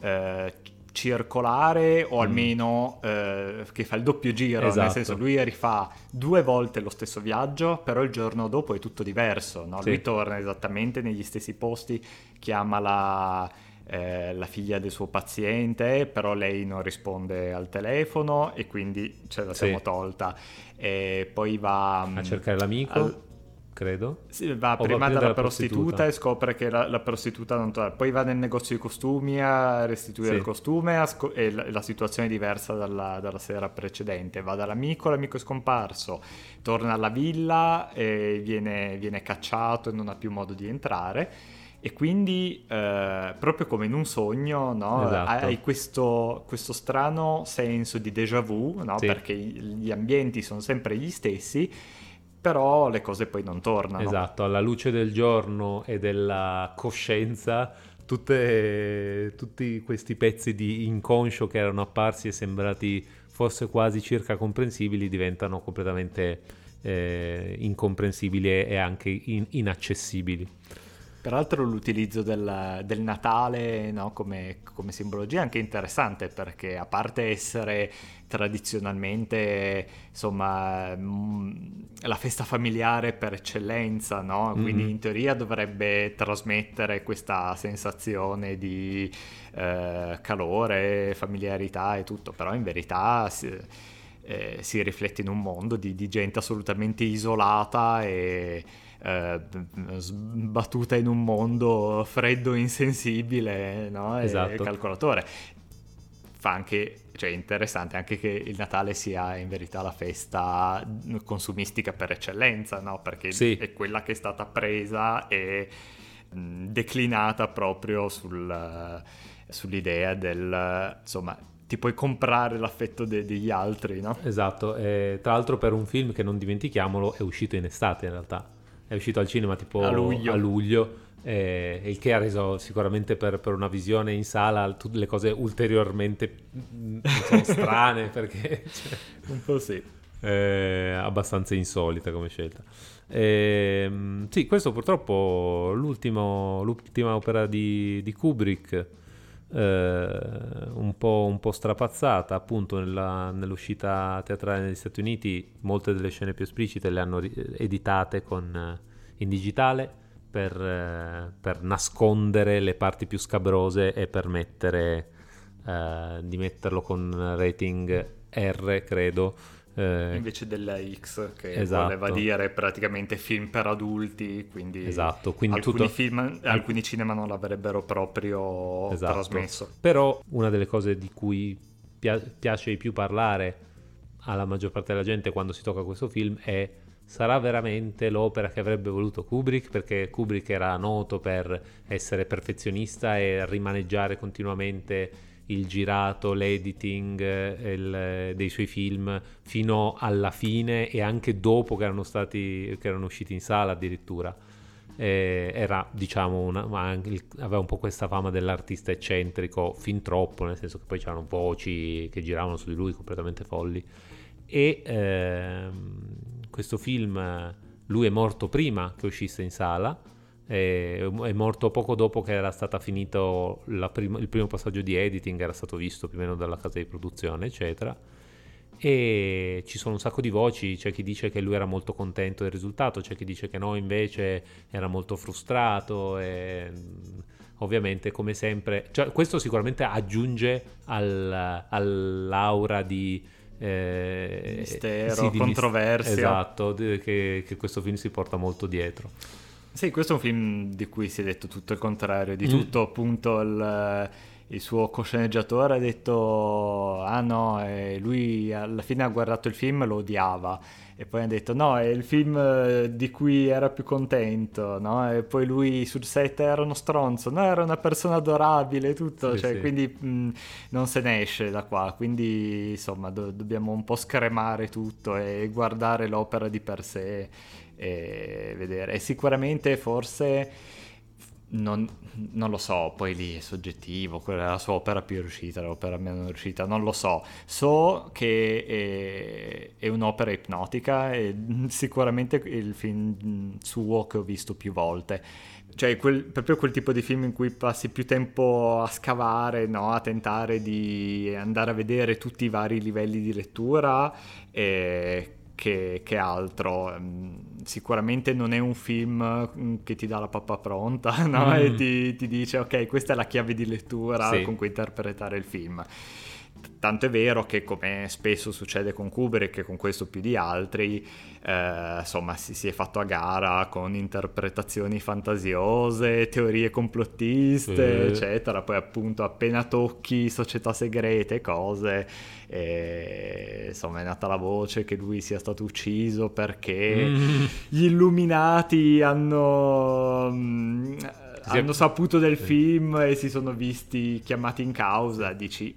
Eh, circolare o mm. almeno mm. eh, che fa il doppio giro, esatto. nel senso lui rifà due volte lo stesso viaggio, però il giorno dopo è tutto diverso, no? sì. lui torna esattamente negli stessi posti, chiama la, eh, la, figlia del suo paziente, però lei non risponde al telefono e quindi ce la siamo sì. tolta. E poi va a cercare l'amico. Al, credo. Sì, va o prima va dalla prostituta, prostituta, e scopre che la, la prostituta non torna. Poi va nel negozio di costumi a restituire sì. il costume sco- e la, la, situazione è diversa dalla, dalla, sera precedente. Va dall'amico, l'amico è scomparso, torna alla villa e viene, viene cacciato e non ha più modo di entrare. E quindi, eh, proprio come in un sogno, no? esatto. hai questo, questo, strano senso di déjà vu, no? sì. perché gli ambienti sono sempre gli stessi però le cose poi non tornano. Esatto, alla luce del giorno e della coscienza, tutte, tutti questi pezzi di inconscio che erano apparsi e sembrati forse quasi circa comprensibili diventano completamente eh, incomprensibili e anche in- inaccessibili. Peraltro l'utilizzo del, del Natale no, come, come, simbologia è anche interessante perché a parte essere tradizionalmente insomma mm, la festa familiare per eccellenza, no? quindi mm-hmm. in teoria dovrebbe trasmettere questa sensazione di eh, calore, familiarità e tutto, però in verità... Si, eh, si riflette in un mondo di, di gente assolutamente isolata e eh, sbattuta in un mondo freddo, insensibile no? esatto. calcolatore. Fa anche, cioè interessante anche che il Natale sia in verità la festa consumistica per eccellenza, no? perché sì. è quella che è stata presa e declinata proprio sul, sull'idea del, insomma, ti puoi comprare l'affetto de- degli altri, no? Esatto, e, tra l'altro per un film che non dimentichiamolo è uscito in estate in realtà è uscito al cinema tipo a luglio, a luglio eh, il che ha reso sicuramente per, per, una visione in sala tutte le cose ulteriormente mm, so, strane perché cioè, un po' sì. è abbastanza insolita come scelta. E, ehm, sì questo purtroppo l'ultima opera di, di Kubrick eh, un, po', un, po', strapazzata appunto nella, nell'uscita teatrale negli Stati Uniti molte delle scene più esplicite le hanno editate con, in digitale per, eh, per, nascondere le parti più scabrose e permettere eh, di metterlo con rating R credo eh, invece della X che esatto. voleva dire praticamente film per adulti quindi, esatto, quindi alcuni, tutto... film, alcuni cinema non l'avrebbero proprio esatto. trasmesso però una delle cose di cui pia- piace di più parlare alla maggior parte della gente quando si tocca questo film è sarà veramente l'opera che avrebbe voluto Kubrick perché Kubrick era noto per essere perfezionista e rimaneggiare continuamente il girato, l'editing il, dei suoi film fino alla fine e anche dopo che erano, stati, che erano usciti in sala addirittura. Eh, era diciamo una, aveva un po' questa fama dell'artista eccentrico fin troppo nel senso che poi c'erano voci che giravano su di lui completamente folli e ehm, questo film lui è morto prima che uscisse in sala è morto poco dopo che era stato finito prim- il primo passaggio di editing, era stato visto più o meno dalla casa di produzione, eccetera. E ci sono un sacco di voci, c'è chi dice che lui era molto contento del risultato, c'è chi dice che no, invece era molto frustrato e ovviamente come sempre, cioè, questo sicuramente aggiunge al, all'aura di... Eh, mistero, sì, di controversia. esatto, che, che questo film si porta molto dietro. Sì, questo è un film di cui si è detto tutto il contrario, di mm. tutto appunto il, il, suo cosceneggiatore ha detto ah no, e lui alla fine ha guardato il film e lo odiava e poi ha detto no, è il film eh, di cui era più contento, no? E poi lui sul set era uno stronzo, no, era una persona adorabile, tutto, sì, cioè, sì. quindi mh, non se ne esce da qua, quindi insomma do- dobbiamo un po' scremare tutto e guardare l'opera di per sé e vedere. E sicuramente forse non, non, lo so, poi lì è soggettivo, quella è la sua opera più riuscita, l'opera meno riuscita, non lo so. So che è, è un'opera ipnotica e sicuramente il film suo che ho visto più volte. Cioè, quel, proprio quel tipo di film in cui passi più tempo a scavare, no? a tentare di andare a vedere tutti i vari livelli di lettura e che, che, altro. Mm, sicuramente non è un film mm, che ti dà la pappa pronta no? mm. e ti, ti, dice ok, questa è la chiave di lettura sì. con cui interpretare il film. Tanto è vero che, come spesso succede con Kubrick e con questo più di altri, eh, insomma, si, si, è fatto a gara con interpretazioni fantasiose, teorie complottiste, sì. eccetera. Poi, appunto, appena tocchi società segrete, cose, e, insomma, è nata la voce che lui sia stato ucciso perché mm. gli illuminati hanno. Mm, hanno saputo del film e si sono visti chiamati in causa, dici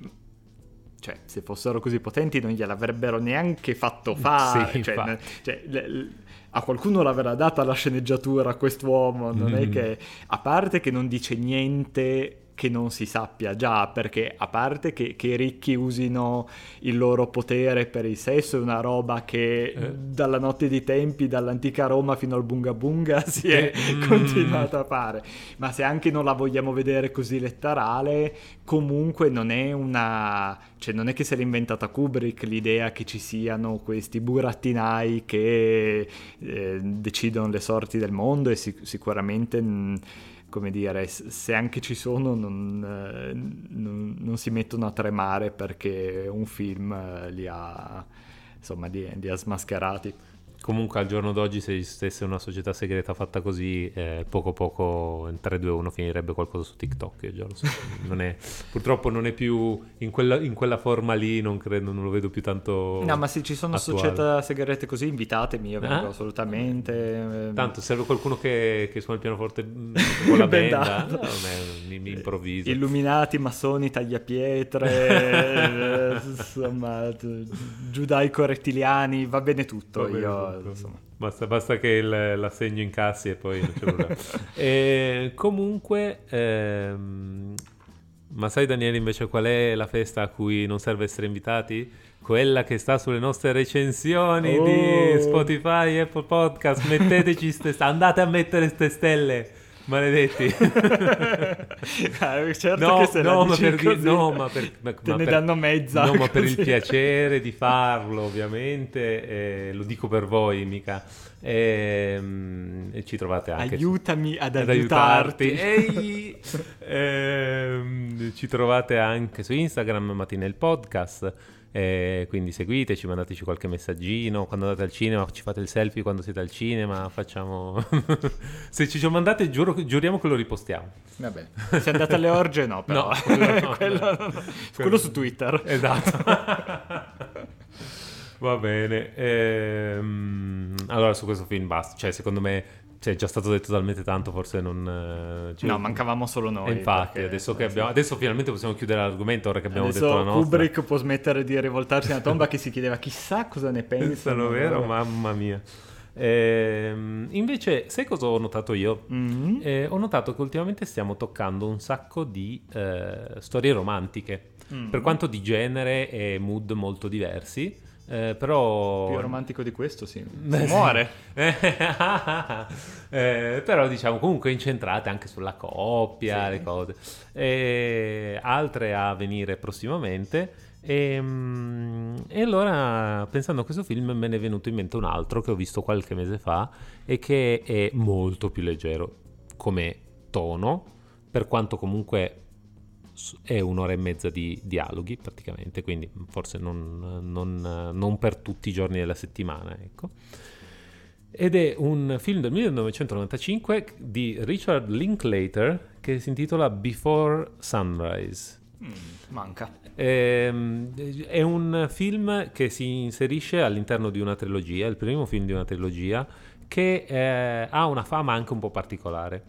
cioè, se fossero così potenti non gliel'avrebbero neanche fatto fare. Sì, cioè, cioè, le, le, a qualcuno l'avrà data la sceneggiatura a quest'uomo. Non mm. è che, a parte che non dice niente che non si sappia già, perché a parte che, che, i ricchi usino il loro potere per il sesso, è una roba che eh. dalla notte dei tempi, dall'antica Roma fino al Bunga Bunga, si è mm. continuata a fare. Ma se anche non la vogliamo vedere così letterale, comunque non è una... cioè non è che se l'è inventata Kubrick l'idea che ci siano questi burattinai che eh, decidono le sorti del mondo e sic- sicuramente... Mh, come dire, se anche ci sono non, eh, non, non, si mettono a tremare perché un film eh, li ha, insomma, li, li ha smascherati. Comunque al giorno d'oggi se esistesse una società segreta fatta così, eh, poco poco in 3-2-1 finirebbe qualcosa su TikTok, io già lo so. non è, purtroppo non è più in quella, in quella, forma lì, non credo, non lo vedo più tanto No, ma se ci sono attuale. società segrete così, invitatemi, io vengo ah? assolutamente. Tanto serve qualcuno che, che suona il pianoforte con la benda, no, mi, mi improvviso. Illuminati, massoni, tagliapietre, insomma, giudaico rettiliani, va bene tutto, va bene. io Basta, basta, che il, l'assegno incassi e poi non c'è nulla. e comunque, ehm, ma sai Daniele invece qual è la festa a cui non serve essere invitati? Quella che sta sulle nostre recensioni oh. di Spotify, Apple Podcast. Metteteci ste andate a mettere ste stelle. Maledetti. ah, certo no, che no, ma per così, no, ma per, ma, ne per, danno mezza. No, ma per il piacere di farlo, ovviamente, eh, lo dico per voi, mica. E, ehm, e ci trovate anche. Aiutami ad, ad aiutarti. Ehi, eh, ci trovate anche su Instagram, Mattina il podcast. Eh, quindi seguiteci, mandateci qualche messaggino. Quando andate al cinema, ci fate il selfie quando siete al cinema. Facciamo. Se ci mandate, giuro, giuriamo che lo ripostiamo. Vabbè, se andate alle orge, no, però. No, quello, no, quello, no. quello, quello su Twitter. Esatto. Va bene. Ehm, allora, su questo film basta. Cioè, secondo me cioè, è già stato detto talmente tanto, forse non... Eh, cioè... No, mancavamo solo noi. Infatti, perché... adesso, che abbiamo... adesso finalmente possiamo chiudere l'argomento, ora che abbiamo adesso detto la nostra. Kubrick può smettere di rivoltarsi nella tomba che si chiedeva chissà cosa ne pensano. vero? Mamma mia. Eh, invece, sai cosa ho notato io? Mm-hmm. Eh, ho notato che ultimamente stiamo toccando un sacco di eh, storie romantiche, mm-hmm. per quanto di genere e mood molto diversi. Eh, però... Più romantico di questo, sì. Si muore. eh, però diciamo comunque incentrate anche sulla coppia, sì. le cose. E altre a venire prossimamente. E, mm, e, allora, pensando a questo film, me ne è venuto in mente un altro che ho visto qualche mese fa e che è molto più leggero come tono, per quanto comunque è un'ora e mezza di dialoghi praticamente, quindi forse non, non, non per tutti i giorni della settimana. Ecco. Ed è un film del 1995 di Richard Linklater che si intitola Before Sunrise. Mm, manca. È, ehm, è un film che si inserisce all'interno di una trilogia, il primo film di una trilogia, che eh, ha una fama anche un po' particolare.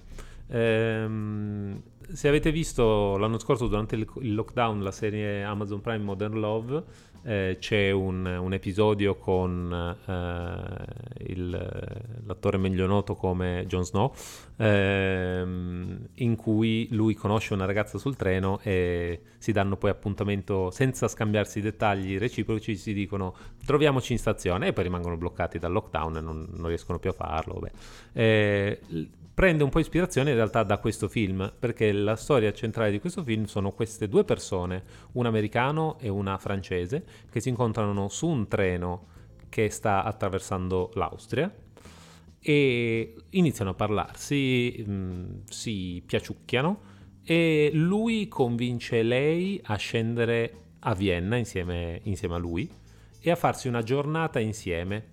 Ehm, se avete visto l'anno scorso durante il lockdown la serie Amazon Prime Modern Love, eh, c'è un, un, episodio con eh, il, l'attore meglio noto come Jon Snow, ehm, in cui lui conosce una ragazza sul treno e si danno poi appuntamento senza scambiarsi dettagli reciproci, si dicono troviamoci in stazione e poi rimangono bloccati dal lockdown e non, non riescono più a farlo. Eh, prende un po' ispirazione in realtà da questo film, perché la storia centrale di questo film sono queste due persone, un americano e una francese, che si incontrano su un treno che sta attraversando l'Austria e iniziano a parlarsi, mm, si piaciucchiano e lui convince lei a scendere a Vienna insieme, insieme a lui e a farsi una giornata insieme.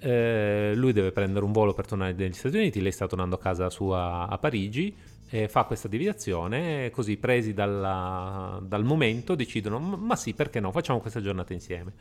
Eh, lui deve prendere un volo per tornare negli Stati Uniti, lei sta tornando a casa sua a Parigi, e fa questa deviazione, così presi dalla, dal momento decidono, ma sì, perché no, facciamo questa giornata insieme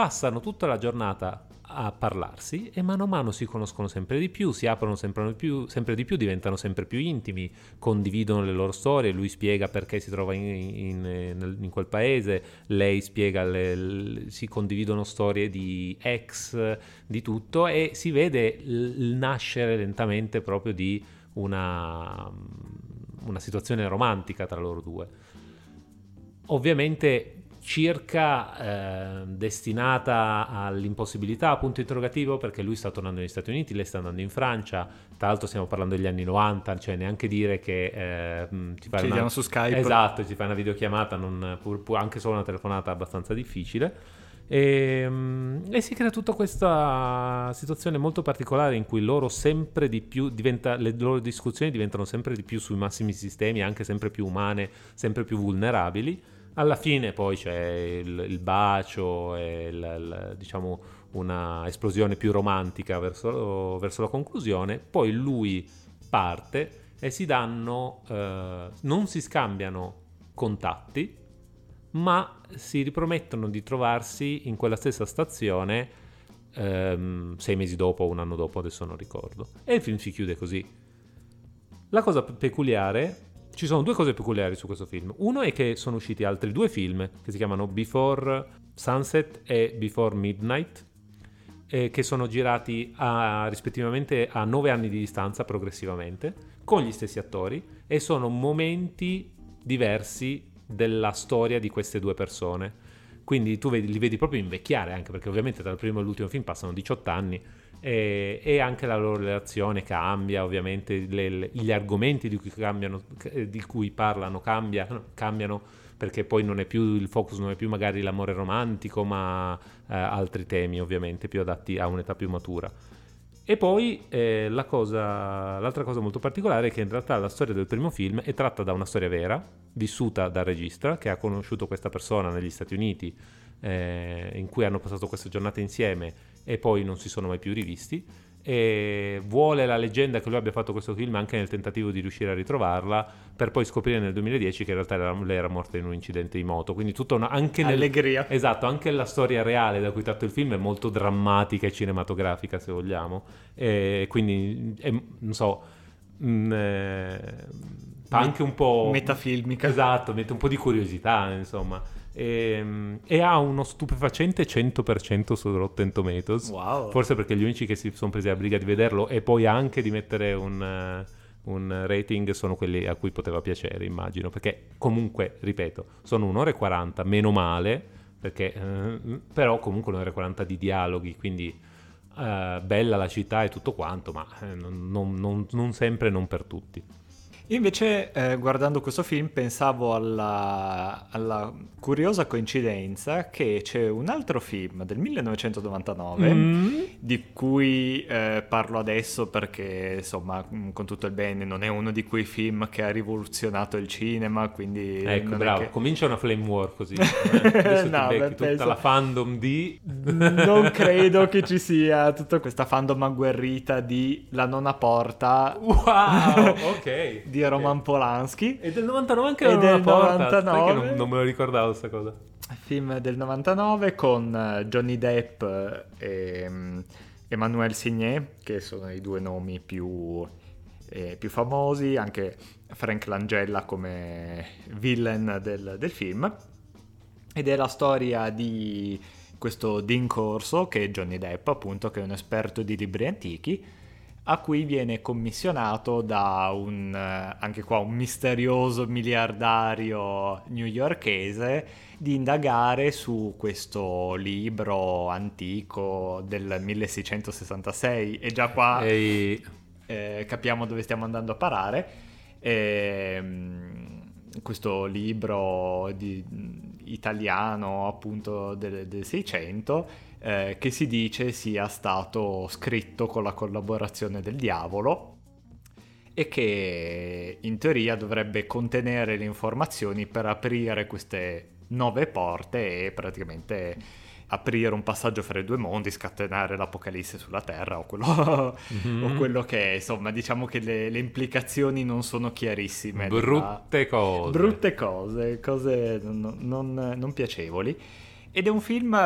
passano tutta la giornata a parlarsi e mano a mano si conoscono sempre di più, si aprono sempre di più, sempre di più diventano sempre più intimi, condividono le loro storie, lui spiega perché si trova in, in, in quel paese, lei spiega, le, le, si condividono storie di ex, di tutto e si vede il nascere lentamente proprio di una, una situazione romantica tra loro due. Ovviamente circa eh, destinata all'impossibilità, punto interrogativo, perché lui sta tornando negli Stati Uniti, lei sta andando in Francia, tra l'altro stiamo parlando degli anni 90, cioè neanche dire che eh, ti fai una... su Skype. Esatto, ti fai una videochiamata, non, pur, pur, anche solo una telefonata abbastanza difficile. E, ehm, e, si crea tutta questa situazione molto particolare in cui loro sempre di più diventa, le loro discussioni diventano sempre di più sui massimi sistemi, anche sempre più umane, sempre più vulnerabili alla fine poi c'è il, il bacio e il, il, diciamo una esplosione più romantica verso, verso, la conclusione, poi lui parte e si danno, eh, non si scambiano contatti, ma si ripromettono di trovarsi in quella stessa stazione ehm, sei mesi dopo o un anno dopo, adesso non ricordo. E il film si chiude così. La cosa peculiare ci sono due cose peculiari su questo film. Uno è che sono usciti altri due film che si chiamano Before Sunset e Before Midnight, eh, che sono girati a, rispettivamente a nove anni di distanza progressivamente, con gli stessi attori, e sono momenti diversi della storia di queste due persone. Quindi tu vedi, li vedi proprio invecchiare, anche perché ovviamente il primo e l'ultimo film passano 18 anni e, e, anche la loro relazione cambia, ovviamente le, le, gli argomenti di cui, cambiano, di cui parlano cambia, cambiano perché poi non è più il focus, non è più magari l'amore romantico, ma eh, altri temi ovviamente più adatti a un'età più matura. E poi eh, la cosa, l'altra cosa molto particolare è che in realtà la storia del primo film è tratta da una storia vera, vissuta dal regista, che ha conosciuto questa persona negli Stati Uniti, eh, in cui hanno passato queste giornate insieme e poi non si sono mai più rivisti. E vuole la leggenda che lui abbia fatto questo film anche nel tentativo di riuscire a ritrovarla per poi scoprire nel 2010 che in realtà era, lei era morta in un incidente di moto. Quindi tutta una anche nel, allegria. Esatto anche la storia reale da cui tratto il film è molto drammatica e cinematografica se vogliamo. E quindi è, non so mh, mm, eh, anche un po' metafilmica. Esatto mette un po' di curiosità insomma e, ehm, e, ha uno stupefacente 100% su Rotten Tomatoes. Wow. Forse perché gli unici che si sono presi la briga di vederlo e poi anche di mettere un, uh, un rating sono quelli a cui poteva piacere, immagino. Perché comunque, ripeto, sono un'ora e 40, meno male, perché, uh, però comunque un'ora e 40 di dialoghi, quindi... Uh, bella la città e tutto quanto, ma non, non, non sempre, non per tutti. Io invece, eh, guardando questo film, pensavo alla, alla, curiosa coincidenza che c'è un altro film del 1999, mm. di cui eh, parlo adesso perché, insomma, mm, con tutto il bene, non è uno di quei film che ha rivoluzionato il cinema, quindi... Ecco, bravo, che... comincia una flame war così. Eh? no, beh, tutta penso... la fandom di... non credo che ci sia tutta questa fandom agguerrita di La nona porta. Wow, ok. Di Roman Polanski. E del 99 anche e del porta. 99. Non, non, me lo ricordavo questa cosa. Film del 99 con eh, Johnny Depp e um, Emmanuel Signet, che sono i due nomi più, eh, più famosi, anche Frank Langella come villain del, del film. ed è la storia di questo Dean Corso, che è Johnny Depp appunto, che è un esperto di libri antichi, a cui viene commissionato da un, eh, anche qua, un misterioso miliardario newyorkese di indagare su questo libro antico del 1666 e già qua Ehi. eh, capiamo dove stiamo andando a parare. E, ehm, questo libro di, italiano appunto del, del 600 eh, che si dice sia stato scritto con la collaborazione del diavolo e che in teoria dovrebbe contenere le informazioni per aprire queste nove porte e praticamente aprire un passaggio fra i due mondi, scatenare l'apocalisse sulla Terra o quello, mm-hmm. o quello che è. Insomma, diciamo che le, le implicazioni non sono chiarissime. Brutte della... cose. Brutte cose, cose non, non, non piacevoli. Ed è un film eh,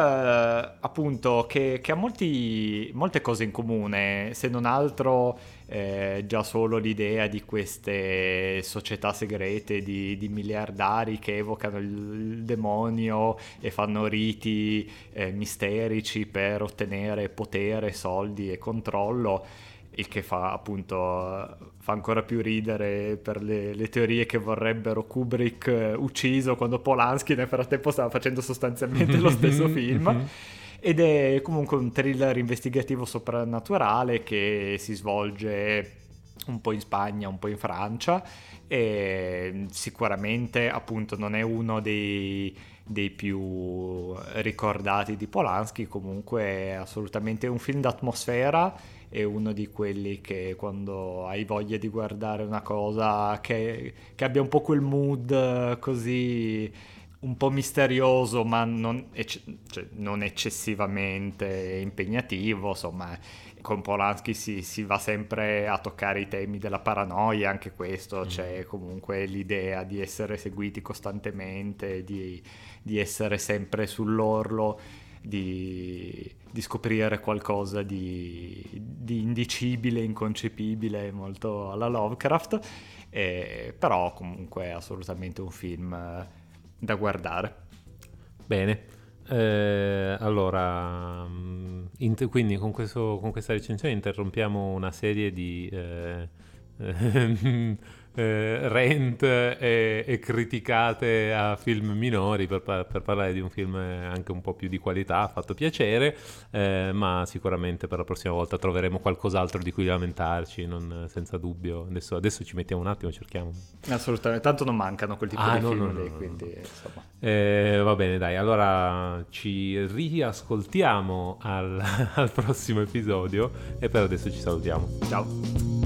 appunto che, che ha molti, molte cose in comune, se non altro eh, già solo l'idea di queste società segrete di, di miliardari che evocano il, il, demonio e fanno riti eh, misterici per ottenere potere, soldi e controllo il che fa appunto fa ancora più ridere per le, le teorie che vorrebbero Kubrick eh, ucciso quando Polanski nel frattempo stava facendo sostanzialmente lo stesso film. Ed è comunque un thriller investigativo soprannaturale che si svolge un po' in Spagna, un po' in Francia e sicuramente appunto non è uno dei, dei più ricordati di Polanski, comunque è assolutamente un film d'atmosfera è uno di quelli che quando hai voglia di guardare una cosa che, che abbia un po' quel mood così un po' misterioso ma non, ecce- cioè, non eccessivamente impegnativo, insomma con Polanski si, si, va sempre a toccare i temi della paranoia, anche questo, mm. c'è comunque l'idea di essere seguiti costantemente, di, di essere sempre sull'orlo di, di scoprire qualcosa di, di, indicibile, inconcepibile, molto alla Lovecraft, eh, però comunque è assolutamente un film eh, da guardare. Bene. Eh, allora, mm, int- quindi con, questo, con, questa recensione interrompiamo una serie di eh, eh, rent e, e, criticate a film minori per, per, parlare di un film anche un po' più di qualità, ha fatto piacere, eh, ma sicuramente per la prossima volta troveremo qualcos'altro di cui lamentarci, non, senza dubbio. Adesso, adesso, ci mettiamo un attimo, cerchiamo. Assolutamente, tanto non mancano quel tipo ah, di no, film no, lì, no, quindi insomma. Eh, va bene, dai, allora ci riascoltiamo al, al prossimo episodio e per adesso ci salutiamo. Ciao.